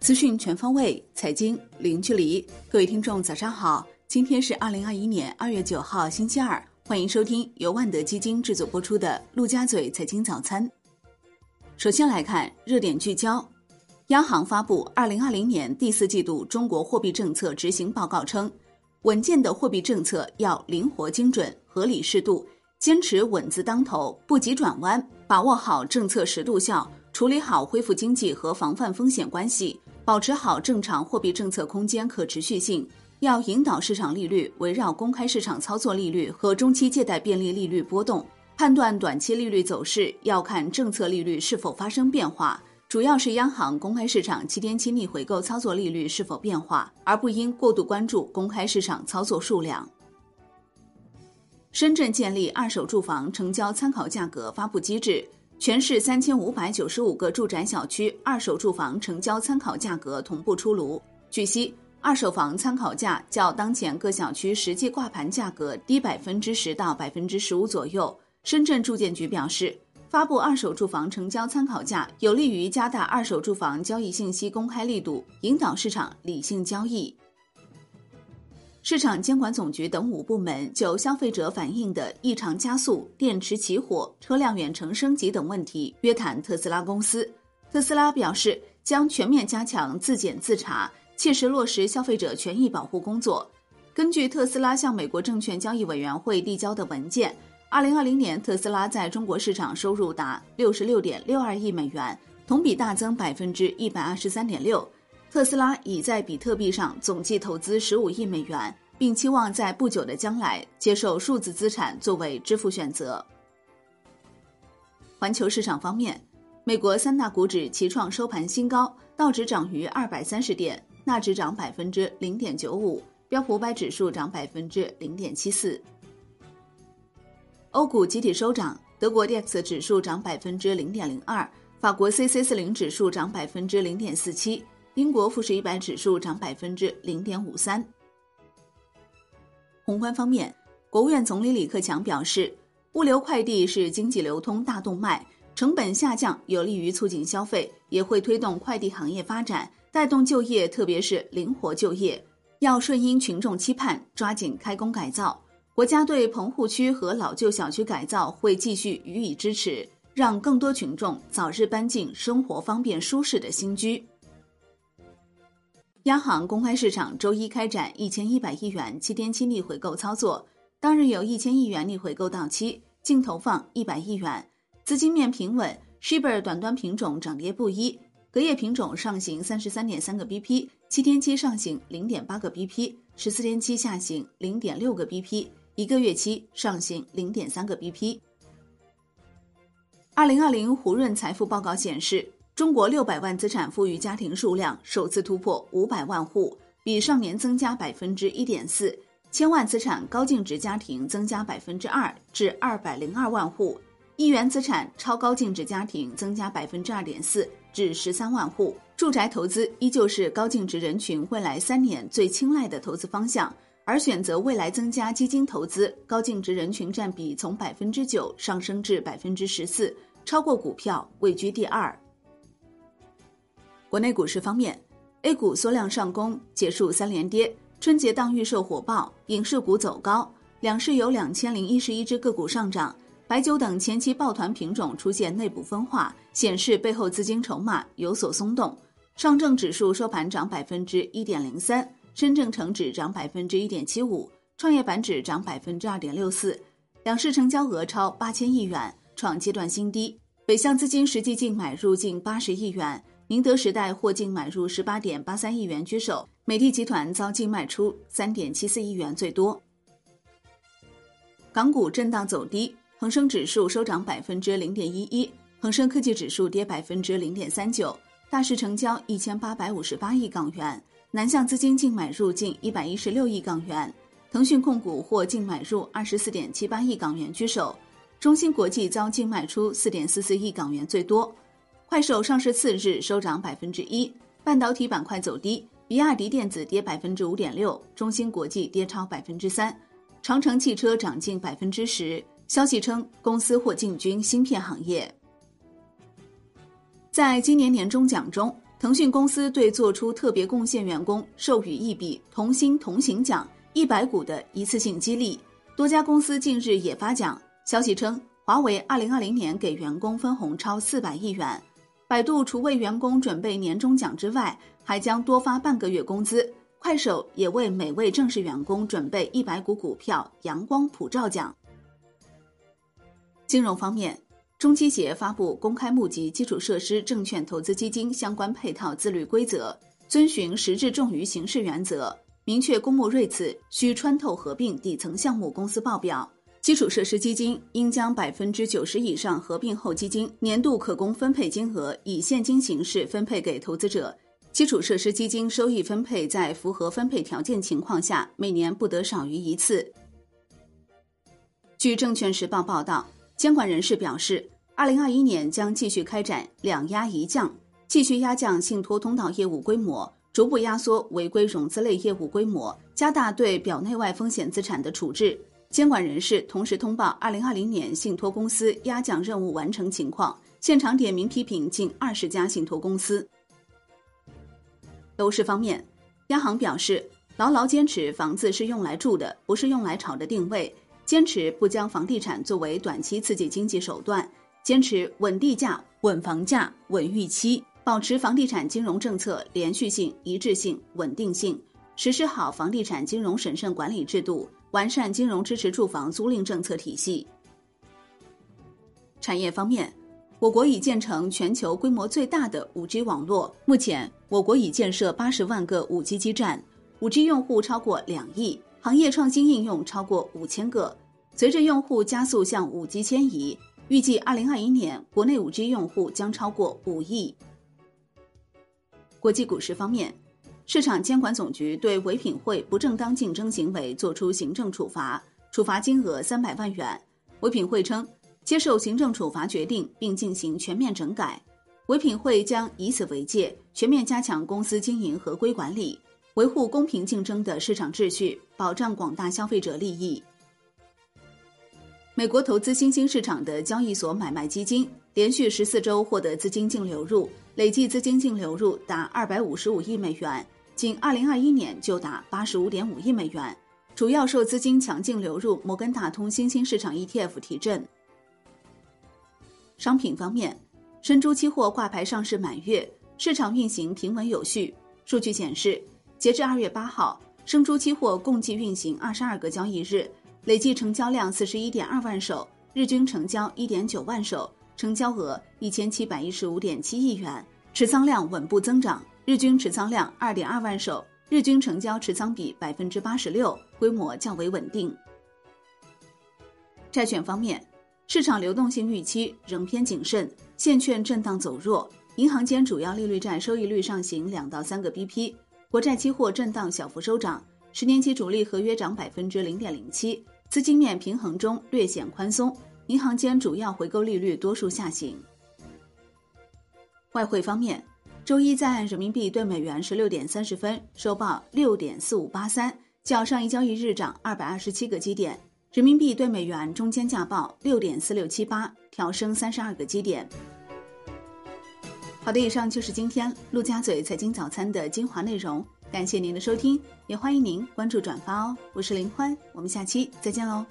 资讯全方位，财经零距离。各位听众，早上好！今天是二零二一年二月九号，星期二。欢迎收听由万德基金制作播出的《陆家嘴财经早餐》。首先来看热点聚焦：央行发布二零二零年第四季度中国货币政策执行报告称，稳健的货币政策要灵活精准、合理适度，坚持稳字当头，不急转弯，把握好政策适度效，处理好恢复经济和防范风险关系。保持好正常货币政策空间可持续性，要引导市场利率围绕公开市场操作利率和中期借贷便利利率波动，判断短期利率走势要看政策利率是否发生变化，主要是央行公开市场七天期逆回购操作利率是否变化，而不应过度关注公开市场操作数量。深圳建立二手住房成交参考价格发布机制。全市三千五百九十五个住宅小区二手住房成交参考价格同步出炉。据悉，二手房参考价较当前各小区实际挂牌价格低百分之十到百分之十五左右。深圳住建局表示，发布二手住房成交参考价，有利于加大二手住房交易信息公开力度，引导市场理性交易。市场监管总局等五部门就消费者反映的异常加速、电池起火、车辆远程升级等问题约谈特斯拉公司。特斯拉表示，将全面加强自检自查，切实落实消费者权益保护工作。根据特斯拉向美国证券交易委员会递交的文件，二零二零年特斯拉在中国市场收入达六十六点六二亿美元，同比大增百分之一百二十三点六。特斯拉已在比特币上总计投资十五亿美元，并期望在不久的将来接受数字资产作为支付选择。环球市场方面，美国三大股指齐创收盘新高，道指涨逾二百三十点，纳指涨百分之零点九五，标普五百指数涨百分之零点七四。欧股集体收涨，德国 d x 指数涨百分之零点零二，法国 c c 四零指数涨百分之零点四七。英国富时一百指数涨百分之零点五三。宏观方面，国务院总理李克强表示，物流快递是经济流通大动脉，成本下降有利于促进消费，也会推动快递行业发展，带动就业，特别是灵活就业。要顺应群众期盼，抓紧开工改造。国家对棚户区和老旧小区改造会继续予以支持，让更多群众早日搬进生活方便舒适的新居。央行公开市场周一开展一千一百亿元七天期逆回购操作，当日有一千亿元逆回购到期，净投放一百亿元，资金面平稳。Shibor 短端品种涨跌不一，隔夜品种上行三十三点三个 BP，七天期上行零点八个 BP，十四天期下行零点六个 BP，一个月期上行零点三个 BP。二零二零胡润财富报告显示。中国六百万资产富裕家庭数量首次突破五百万户，比上年增加百分之一点四；千万资产高净值家庭增加百分之二，至二百零二万户；亿元资产超高净值家庭增加百分之二点四，至十三万户。住宅投资依旧是高净值人群未来三年最青睐的投资方向，而选择未来增加基金投资，高净值人群占比从百分之九上升至百分之十四，超过股票，位居第二。国内股市方面，A 股缩量上攻，结束三连跌。春节档预售火爆，影视股走高，两市有两千零一十一只个股上涨。白酒等前期抱团品种出现内部分化，显示背后资金筹码有所松动。上证指数收盘涨百分之一点零三，深证成指涨百分之一点七五，创业板指涨百分之二点六四。两市成交额超八千亿元，创阶段新低。北向资金实际净买入近八十亿元。宁德时代获净买入十八点八三亿元居首，美的集团遭净卖出三点七四亿元最多。港股震荡走低，恒生指数收涨百分之零点一一，恒生科技指数跌百分之零点三九。大市成交一千八百五十八亿港元，南向资金净买入近一百一十六亿港元。腾讯控股获净买入二十四点七八亿港元居首，中芯国际遭净卖出四点四四亿港元最多。快手上市次日收涨百分之一，半导体板块走低，比亚迪电子跌百分之五点六，中芯国际跌超百分之三，长城汽车涨近百分之十。消息称，公司或进军芯片行业。在今年年终奖中，腾讯公司对做出特别贡献员工授予一笔同心同行奖一百股的一次性激励。多家公司近日也发奖。消息称，华为二零二零年给员工分红超四百亿元。百度除为员工准备年终奖之外，还将多发半个月工资。快手也为每位正式员工准备一百股股票“阳光普照奖”。金融方面，中期协发布公开募集基础设施证券投资基金相关配套自律规则，遵循实质重于形式原则，明确公募瑞次需穿透合并底层项目公司报表。基础设施基金应将百分之九十以上合并后基金年度可供分配金额以现金形式分配给投资者。基础设施基金收益分配在符合分配条件情况下，每年不得少于一次。据证券时报报道，监管人士表示，二零二一年将继续开展两压一降，继续压降信托通道业务规模，逐步压缩违规融资类业务规模，加大对表内外风险资产的处置。监管人士同时通报，二零二零年信托公司压降任务完成情况，现场点名批评近二十家信托公司。楼市方面，央行表示，牢牢坚持房子是用来住的，不是用来炒的定位，坚持不将房地产作为短期刺激经济手段，坚持稳地价、稳房价、稳预期，保持房地产金融政策连续性、一致性、稳定性，实施好房地产金融审慎管理制度。完善金融支持住房租赁政策体系。产业方面，我国已建成全球规模最大的 5G 网络。目前，我国已建设80万个 5G 基站，5G 用户超过两亿，行业创新应用超过五千个。随着用户加速向 5G 迁移，预计2021年国内 5G 用户将超过五亿。国际股市方面。市场监管总局对唯品会不正当竞争行为作出行政处罚，处罚金额三百万元。唯品会称接受行政处罚决定，并进行全面整改。唯品会将以此为戒，全面加强公司经营合规管理，维护公平竞争的市场秩序，保障广大消费者利益。美国投资新兴市场的交易所买卖基金连续十四周获得资金净流入，累计资金净流入达二百五十五亿美元。仅2021年就达85.5亿美元，主要受资金强劲流入摩根大通新兴市场 ETF 提振。商品方面，生猪期货挂牌上市满月，市场运行平稳有序。数据显示，截至2月8号，生猪期货共计运行22个交易日，累计成交量41.2万手，日均成交1.9万手，成交额1715.7亿元，持仓量稳步增长。日均持仓量二点二万手，日均成交持仓比百分之八十六，规模较为稳定。债券方面，市场流动性预期仍偏谨慎，现券震荡走弱，银行间主要利率债收益率上行两到三个 BP，国债期货震荡小幅收涨，十年期主力合约涨百分之零点零七，资金面平衡中略显宽松，银行间主要回购利率多数下行。外汇方面。周一在人民币对美元十六点三十分收报六点四五八三，较上一交易日涨二百二十七个基点。人民币对美元中间价报六点四六七八，调升三十二个基点。好的，以上就是今天陆家嘴财经早餐的精华内容，感谢您的收听，也欢迎您关注转发哦。我是林欢，我们下期再见喽。